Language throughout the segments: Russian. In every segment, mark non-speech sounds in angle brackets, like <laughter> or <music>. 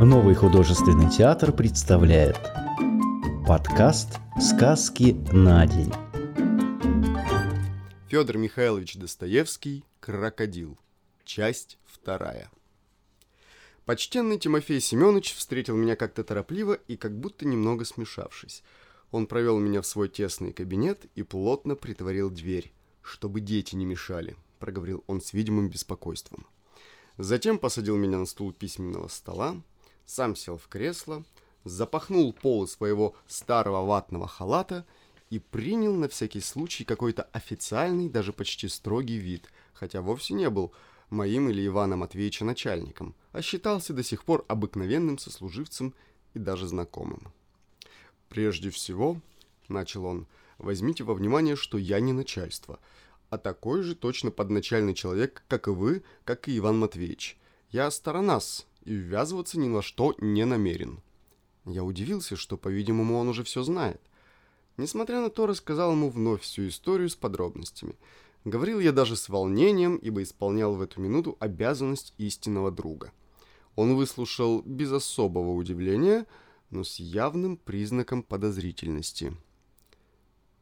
Новый художественный театр представляет подкаст «Сказки на день». Федор Михайлович Достоевский «Крокодил». Часть вторая. Почтенный Тимофей Семенович встретил меня как-то торопливо и как будто немного смешавшись. Он провел меня в свой тесный кабинет и плотно притворил дверь, чтобы дети не мешали, проговорил он с видимым беспокойством. Затем посадил меня на стул письменного стола, сам сел в кресло, запахнул полы своего старого ватного халата и принял на всякий случай какой-то официальный, даже почти строгий вид, хотя вовсе не был моим или Ивана Матвеевича начальником, а считался до сих пор обыкновенным сослуживцем и даже знакомым. «Прежде всего», — начал он, — «возьмите во внимание, что я не начальство, а такой же точно подначальный человек, как и вы, как и Иван Матвеевич. Я сторонас, и ввязываться ни на что не намерен. Я удивился, что, по-видимому, он уже все знает. Несмотря на то, рассказал ему вновь всю историю с подробностями. Говорил я даже с волнением, ибо исполнял в эту минуту обязанность истинного друга. Он выслушал без особого удивления, но с явным признаком подозрительности.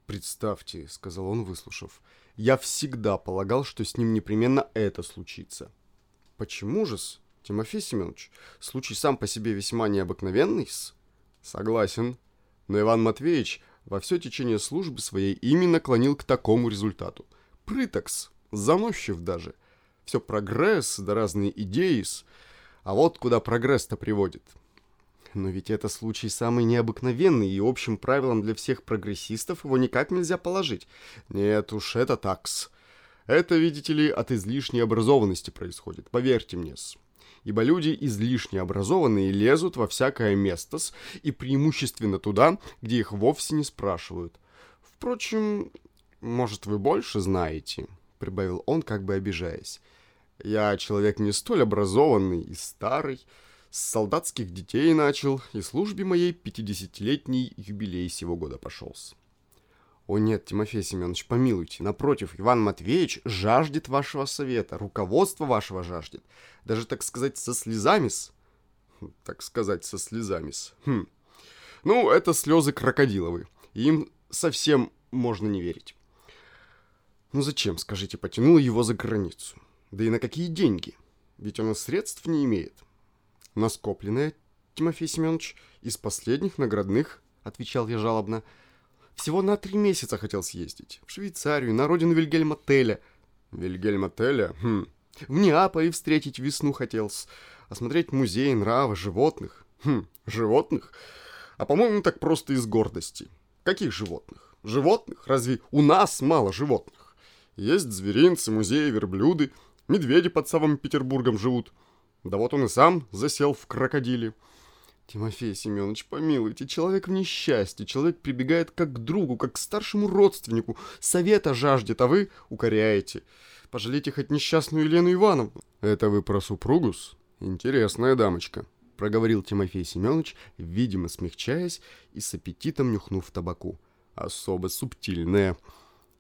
«Представьте», — сказал он, выслушав, — «я всегда полагал, что с ним непременно это случится». «Почему же-с?» Тимофей Семенович, случай сам по себе весьма необыкновенный -с. Согласен. Но Иван Матвеевич во все течение службы своей именно клонил к такому результату. Прытокс, заносчив даже. Все прогресс, да разные идеи -с. А вот куда прогресс-то приводит. Но ведь это случай самый необыкновенный, и общим правилом для всех прогрессистов его никак нельзя положить. Нет уж, это такс. Это, видите ли, от излишней образованности происходит, поверьте мне. -с ибо люди излишне образованные лезут во всякое место и преимущественно туда, где их вовсе не спрашивают. Впрочем, может, вы больше знаете, прибавил он, как бы обижаясь. Я человек не столь образованный и старый, с солдатских детей начал, и службе моей пятидесятилетний юбилей сего года пошелся. «О нет, Тимофей Семенович, помилуйте. Напротив, Иван Матвеевич жаждет вашего совета, руководство вашего жаждет. Даже, так сказать, со слезами-с». Хм, «Так сказать, со слезами-с». Хм. Ну, это слезы крокодиловы. Им совсем можно не верить. Ну зачем, скажите, потянул его за границу? Да и на какие деньги? Ведь он и средств не имеет. Наскопленное, Тимофей Семенович, из последних наградных, отвечал я жалобно, — всего на три месяца хотел съездить. В Швейцарию, на родину Вильгельма Теля. Вильгельма Теля? Хм. В Неаполе встретить весну хотел. Осмотреть музей нравы животных. Хм, животных? А по-моему, так просто из гордости. Каких животных? Животных? Разве у нас мало животных? Есть зверинцы, музеи, верблюды. Медведи под самым Петербургом живут. Да вот он и сам засел в крокодиле. Тимофей Семенович, помилуйте, человек в несчастье, человек прибегает как к другу, как к старшему родственнику, совета жаждет, а вы укоряете. Пожалейте хоть несчастную Елену Ивановну. Это вы про супругус? Интересная дамочка, проговорил Тимофей Семенович, видимо смягчаясь и с аппетитом нюхнув табаку. Особо субтильная.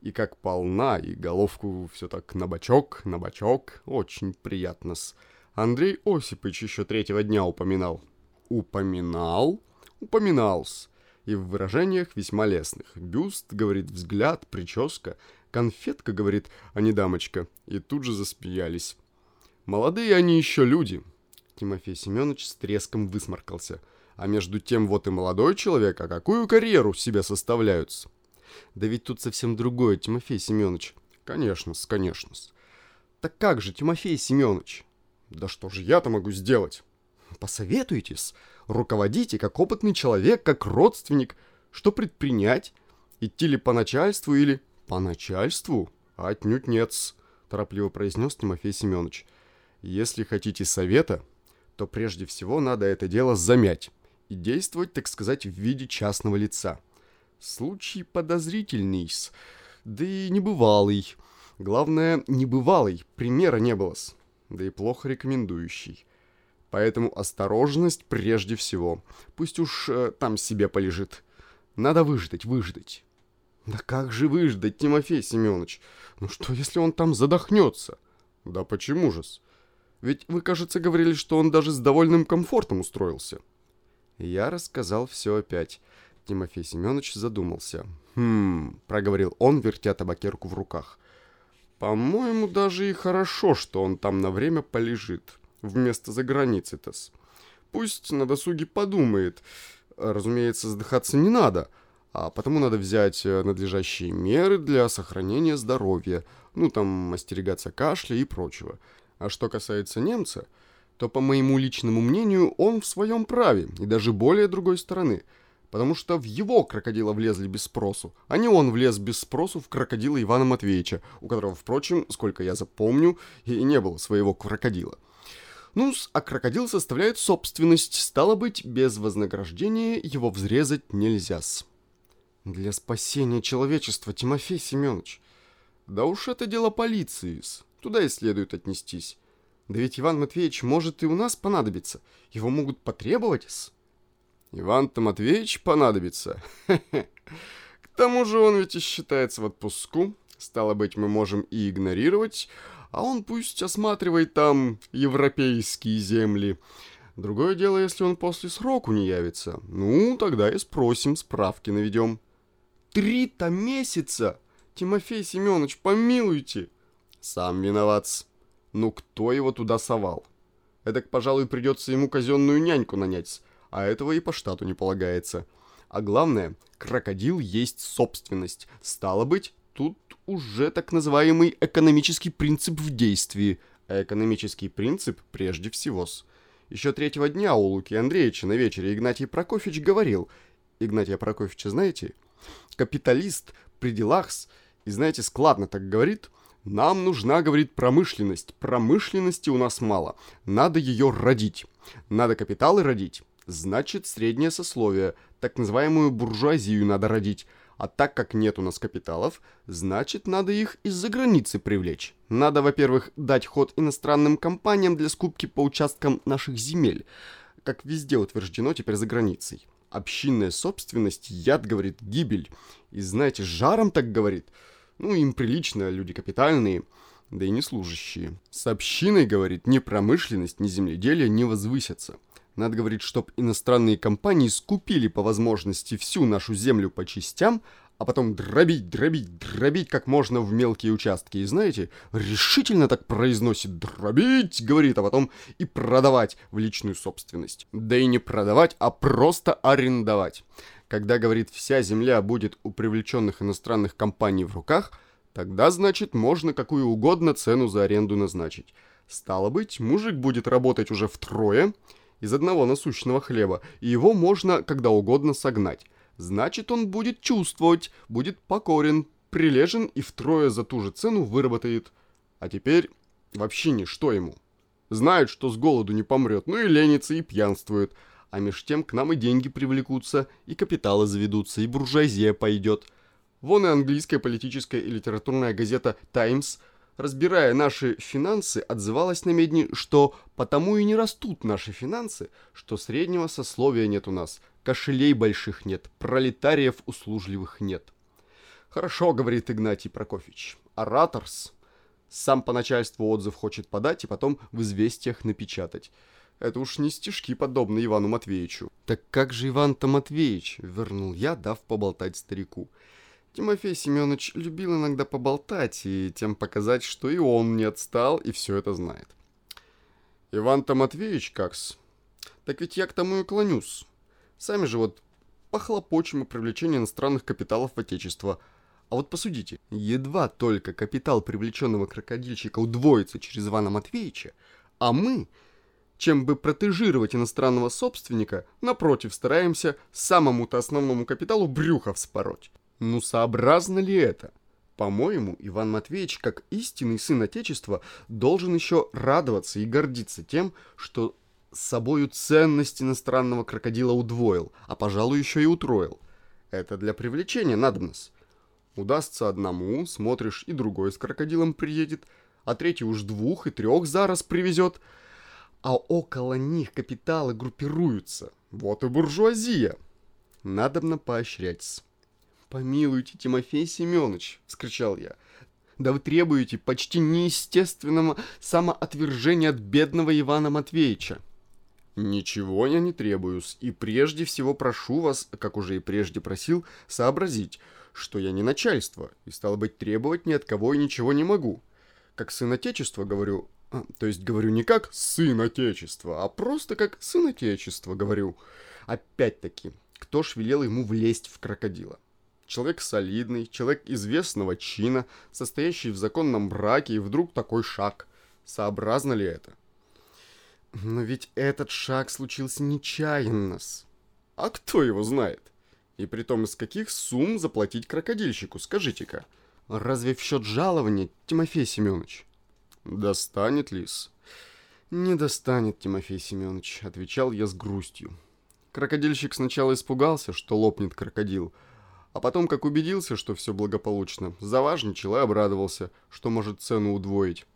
И как полна, и головку все так на бочок, на бочок. Очень приятно-с. Андрей Осипович еще третьего дня упоминал упоминал, упоминался, и в выражениях весьма лестных. Бюст, говорит, взгляд, прическа, конфетка, говорит, а не дамочка, и тут же засмеялись. Молодые они еще люди. Тимофей Семенович с треском высморкался. А между тем вот и молодой человек, а какую карьеру себе составляются? Да ведь тут совсем другое, Тимофей Семенович. Конечно-с, конечно-с. Так как же, Тимофей Семенович? Да что же я-то могу сделать? Посоветуйтесь, руководите как опытный человек, как родственник. Что предпринять? Идти ли по начальству или... По начальству? Отнюдь нет торопливо произнес Тимофей Семенович. Если хотите совета, то прежде всего надо это дело замять и действовать, так сказать, в виде частного лица. Случай подозрительный, да и небывалый. Главное, небывалый, примера не было, да и плохо рекомендующий. Поэтому осторожность прежде всего. Пусть уж э, там себе полежит. Надо выждать, выждать. Да как же выждать, Тимофей Семенович? Ну что, если он там задохнется? Да почему же-с? Ведь вы, кажется, говорили, что он даже с довольным комфортом устроился. Я рассказал все опять. Тимофей Семенович задумался. «Хм...» — проговорил он, вертя табакерку в руках. «По-моему, даже и хорошо, что он там на время полежит, вместо за границей-то-с. Пусть на досуге подумает. Разумеется, сдыхаться не надо, а потому надо взять э, надлежащие меры для сохранения здоровья, ну, там, остерегаться кашля и прочего. А что касается немца, то, по моему личному мнению, он в своем праве, и даже более другой стороны, потому что в его крокодила влезли без спросу, а не он влез без спросу в крокодила Ивана Матвеевича, у которого, впрочем, сколько я запомню, и не было своего крокодила. Ну а крокодил составляет собственность, стало быть, без вознаграждения его взрезать нельзя-с. Для спасения человечества, Тимофей Семенович. Да уж это дело полиции -с. Туда и следует отнестись. Да ведь Иван Матвеевич может и у нас понадобиться. Его могут потребовать -с. Иван-то Матвеевич понадобится. <laughs> К тому же он ведь и считается в отпуску. Стало быть, мы можем и игнорировать, а он пусть осматривает там европейские земли. Другое дело, если он после сроку не явится. Ну, тогда и спросим, справки наведем. Три-то месяца! Тимофей Семенович, помилуйте!» «Сам виноват. Ну кто его туда совал? Эдак, пожалуй, придется ему казенную няньку нанять, а этого и по штату не полагается. А главное, крокодил есть собственность. Стало быть, тут уже так называемый экономический принцип в действии. А экономический принцип прежде всего -с. Еще третьего дня у Луки Андреевича на вечере Игнатий Прокофьевич говорил. Игнатия Прокофьевича знаете? Капиталист при делах и знаете, складно так говорит. Нам нужна, говорит, промышленность. Промышленности у нас мало. Надо ее родить. Надо капиталы родить. Значит, среднее сословие, так называемую буржуазию надо родить. А так как нет у нас капиталов, значит, надо их из-за границы привлечь. Надо, во-первых, дать ход иностранным компаниям для скупки по участкам наших земель, как везде утверждено теперь за границей общинная собственность, яд, говорит, гибель. И знаете, жаром так говорит. Ну, им прилично, люди капитальные, да и не служащие. С общиной, говорит, ни промышленность, ни земледелие не возвысятся. Надо, говорит, чтоб иностранные компании скупили по возможности всю нашу землю по частям, а потом дробить, дробить, дробить как можно в мелкие участки. И знаете, решительно так произносит «дробить», говорит, а потом и продавать в личную собственность. Да и не продавать, а просто арендовать. Когда, говорит, вся земля будет у привлеченных иностранных компаний в руках, тогда, значит, можно какую угодно цену за аренду назначить. Стало быть, мужик будет работать уже втрое из одного насущного хлеба, и его можно когда угодно согнать значит он будет чувствовать, будет покорен, прилежен и втрое за ту же цену выработает. А теперь вообще ничто ему. Знает, что с голоду не помрет, ну и ленится, и пьянствует. А меж тем к нам и деньги привлекутся, и капиталы заведутся, и буржуазия пойдет. Вон и английская политическая и литературная газета «Таймс», разбирая наши финансы, отзывалась на медни, что потому и не растут наши финансы, что среднего сословия нет у нас, кошелей больших нет, пролетариев услужливых нет. Хорошо, говорит Игнатий Прокофьевич, ораторс. Сам по начальству отзыв хочет подать и потом в известиях напечатать. Это уж не стишки, подобные Ивану Матвеевичу. Так как же Иван-то Матвеевич? Вернул я, дав поболтать старику. Тимофей Семенович любил иногда поболтать и тем показать, что и он не отстал и все это знает. Иван-то Матвеевич как-с? Так ведь я к тому и клонюсь. Сами же вот похлопочем о привлечении иностранных капиталов в Отечество. А вот посудите, едва только капитал привлеченного крокодильщика удвоится через Ивана Матвеевича, а мы, чем бы протежировать иностранного собственника, напротив, стараемся самому-то основному капиталу брюхо вспороть. Ну, сообразно ли это? По-моему, Иван Матвеевич, как истинный сын Отечества, должен еще радоваться и гордиться тем, что с собою ценность иностранного крокодила удвоил, а, пожалуй, еще и утроил. Это для привлечения надобность. Удастся одному, смотришь, и другой с крокодилом приедет, а третий уж двух и трех зараз привезет. А около них капиталы группируются. Вот и буржуазия. Надобно поощрять. «Помилуйте, Тимофей Семенович!» — вскричал я. Да вы требуете почти неестественного самоотвержения от бедного Ивана Матвеевича. Ничего я не требую, и прежде всего прошу вас, как уже и прежде просил, сообразить, что я не начальство, и стало быть требовать ни от кого и ничего не могу. Как сын Отечества говорю, а, то есть говорю не как сын Отечества, а просто как сын Отечества говорю. Опять-таки, кто ж велел ему влезть в крокодила? Человек солидный, человек известного чина, состоящий в законном браке, и вдруг такой шаг. Сообразно ли это? Но ведь этот шаг случился нечаянно. А кто его знает? И при том из каких сумм заплатить крокодильщику, скажите-ка? Разве в счет жалования, Тимофей Семенович? Достанет лис? Не достанет, Тимофей Семенович, отвечал я с грустью. Крокодильщик сначала испугался, что лопнет крокодил, а потом, как убедился, что все благополучно, заважничал и обрадовался, что может цену удвоить.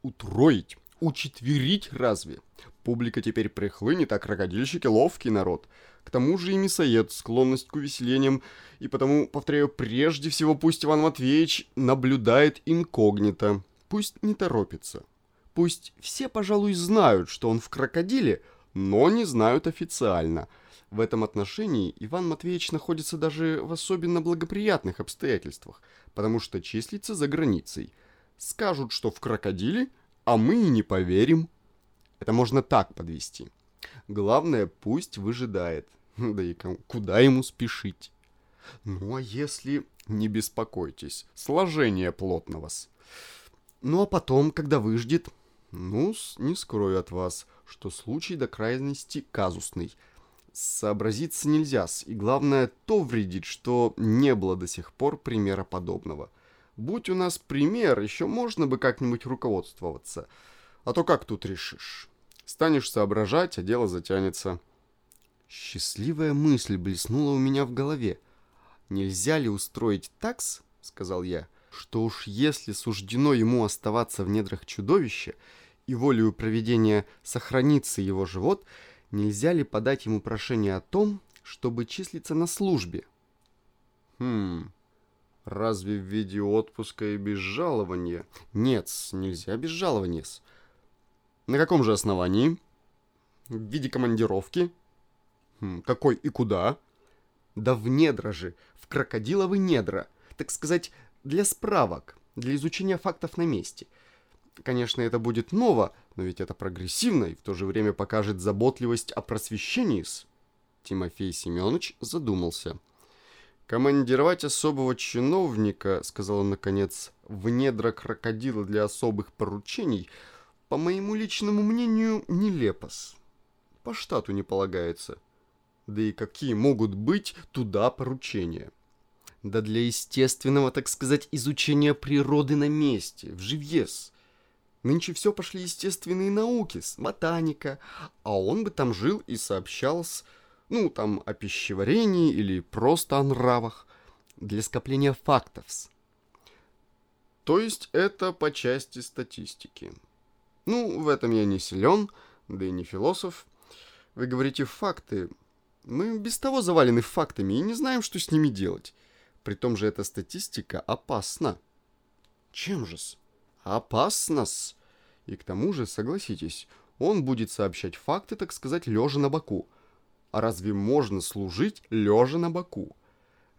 Утроить? Учетверить разве? Публика теперь прихлынет, а крокодильщики ловкий народ. К тому же и мясоед, склонность к увеселениям, и потому, повторяю, прежде всего пусть Иван Матвеевич наблюдает инкогнито, пусть не торопится. Пусть все, пожалуй, знают, что он в крокодиле, но не знают официально. В этом отношении Иван Матвеевич находится даже в особенно благоприятных обстоятельствах, потому что числится за границей. Скажут, что в крокодиле, а мы и не поверим. Это можно так подвести. Главное, пусть выжидает. <laughs> Да и куда ему спешить? Ну а если... Не беспокойтесь, сложение плотного -с. Ну а потом, когда выждет... Ну, не скрою от вас, что случай до крайности казусный. Сообразиться нельзя, и главное, то вредит, что не было до сих пор примера подобного. Будь у нас пример, еще можно бы как-нибудь руководствоваться. А то как тут решишь? Станешь соображать, а дело затянется. Счастливая мысль блеснула у меня в голове. «Нельзя ли устроить такс?» — сказал я. «Что уж если суждено ему оставаться в недрах чудовища, и волею проведения сохранится его живот, нельзя ли подать ему прошение о том, чтобы числиться на службе?» «Хм...» Разве в виде отпуска и без жалования? Нет, нельзя без жалования. На каком же основании? В виде командировки? Хм, какой и куда? Да в недра же, в крокодиловы недра. Так сказать, для справок, для изучения фактов на месте. Конечно, это будет ново, но ведь это прогрессивно и в то же время покажет заботливость о просвещении. Тимофей Семенович задумался. «Командировать особого чиновника, — сказал он наконец, — в недра крокодила для особых поручений, по моему личному мнению, нелепос. По штату не полагается. Да и какие могут быть туда поручения? Да для естественного, так сказать, изучения природы на месте, в живьес. Нынче все пошли естественные науки, ботаника, а он бы там жил и сообщал с ну, там, о пищеварении или просто о нравах, для скопления фактов. То есть это по части статистики. Ну, в этом я не силен, да и не философ. Вы говорите факты. Мы без того завалены фактами и не знаем, что с ними делать. При том же эта статистика опасна. Чем же-с? Опасно-с. И к тому же, согласитесь, он будет сообщать факты, так сказать, лежа на боку – а разве можно служить лежа на боку?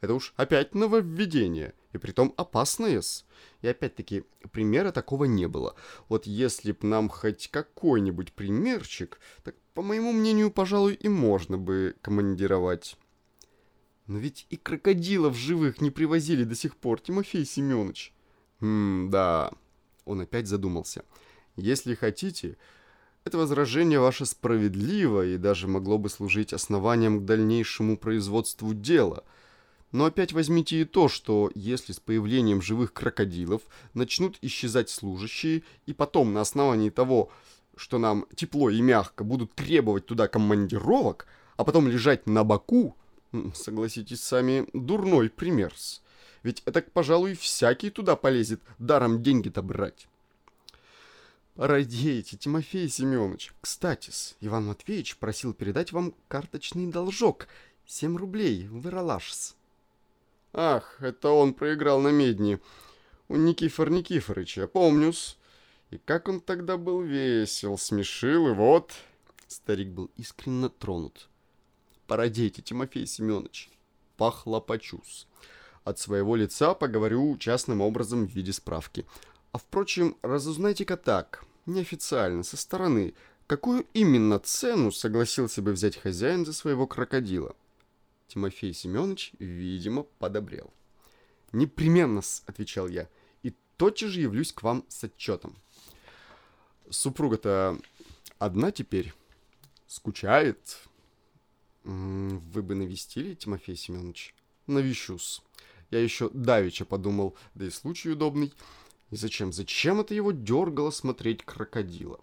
Это уж опять нововведение, и притом опасное -с. И опять-таки, примера такого не было. Вот если б нам хоть какой-нибудь примерчик, так, по моему мнению, пожалуй, и можно бы командировать. Но ведь и крокодилов живых не привозили до сих пор, Тимофей Семенович. Хм, да. Он опять задумался. Если хотите, это возражение ваше справедливо и даже могло бы служить основанием к дальнейшему производству дела. Но опять возьмите и то, что если с появлением живых крокодилов начнут исчезать служащие, и потом на основании того, что нам тепло и мягко будут требовать туда командировок, а потом лежать на боку, согласитесь сами, дурной пример. Ведь это, пожалуй, всякий туда полезет даром деньги-то брать. Радеете, Тимофей Семенович. Кстати, Иван Матвеевич просил передать вам карточный должок. семь рублей в Иралашс. Ах, это он проиграл на медне. у Никифор Никифорыча, помню-с. И как он тогда был весел, смешил, и вот... Старик был искренне тронут. Породейте, Тимофей Семенович, похлопочусь. От своего лица поговорю частным образом в виде справки. А впрочем, разузнайте-ка так, неофициально, со стороны, какую именно цену согласился бы взять хозяин за своего крокодила? Тимофей Семенович, видимо, подобрел. «Непременно отвечал я, — «и тотчас же явлюсь к вам с отчетом». Супруга-то одна теперь, скучает. Вы бы навестили, Тимофей Семенович? Навещусь. Я еще давеча подумал, да и случай удобный. И зачем, зачем это его дергало смотреть крокодила?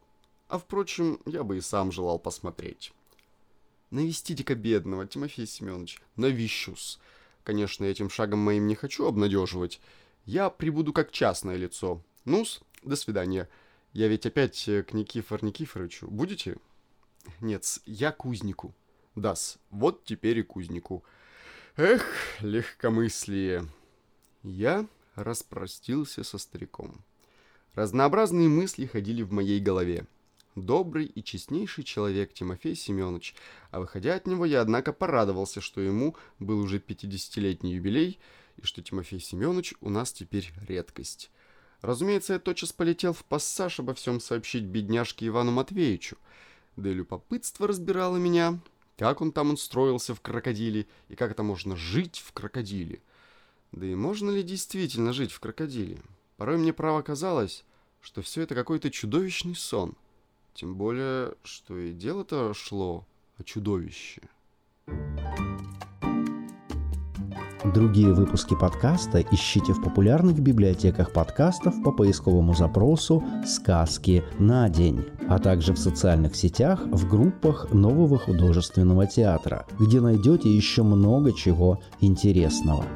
А впрочем, я бы и сам желал посмотреть. Навестите-ка бедного, Тимофей Семенович, навещусь. Конечно, этим шагом моим не хочу обнадеживать. Я прибуду как частное лицо. Ну-с, до свидания. Я ведь опять к Никифор Никифоровичу. Будете? Нет, я кузнику. Дас, вот теперь и кузнику. Эх, легкомыслие. Я распростился со стариком. Разнообразные мысли ходили в моей голове. Добрый и честнейший человек Тимофей Семенович, а выходя от него, я, однако, порадовался, что ему был уже 50-летний юбилей, и что Тимофей Семенович у нас теперь редкость. Разумеется, я тотчас полетел в пассаж обо всем сообщить бедняжке Ивану Матвеевичу, да и любопытство разбирало меня, как он там устроился в крокодиле, и как это можно жить в крокодиле. Да и можно ли действительно жить в крокодиле? Порой мне право казалось, что все это какой-то чудовищный сон. Тем более, что и дело-то шло о чудовище. Другие выпуски подкаста ищите в популярных библиотеках подкастов по поисковому запросу «Сказки на день», а также в социальных сетях в группах нового художественного театра, где найдете еще много чего интересного.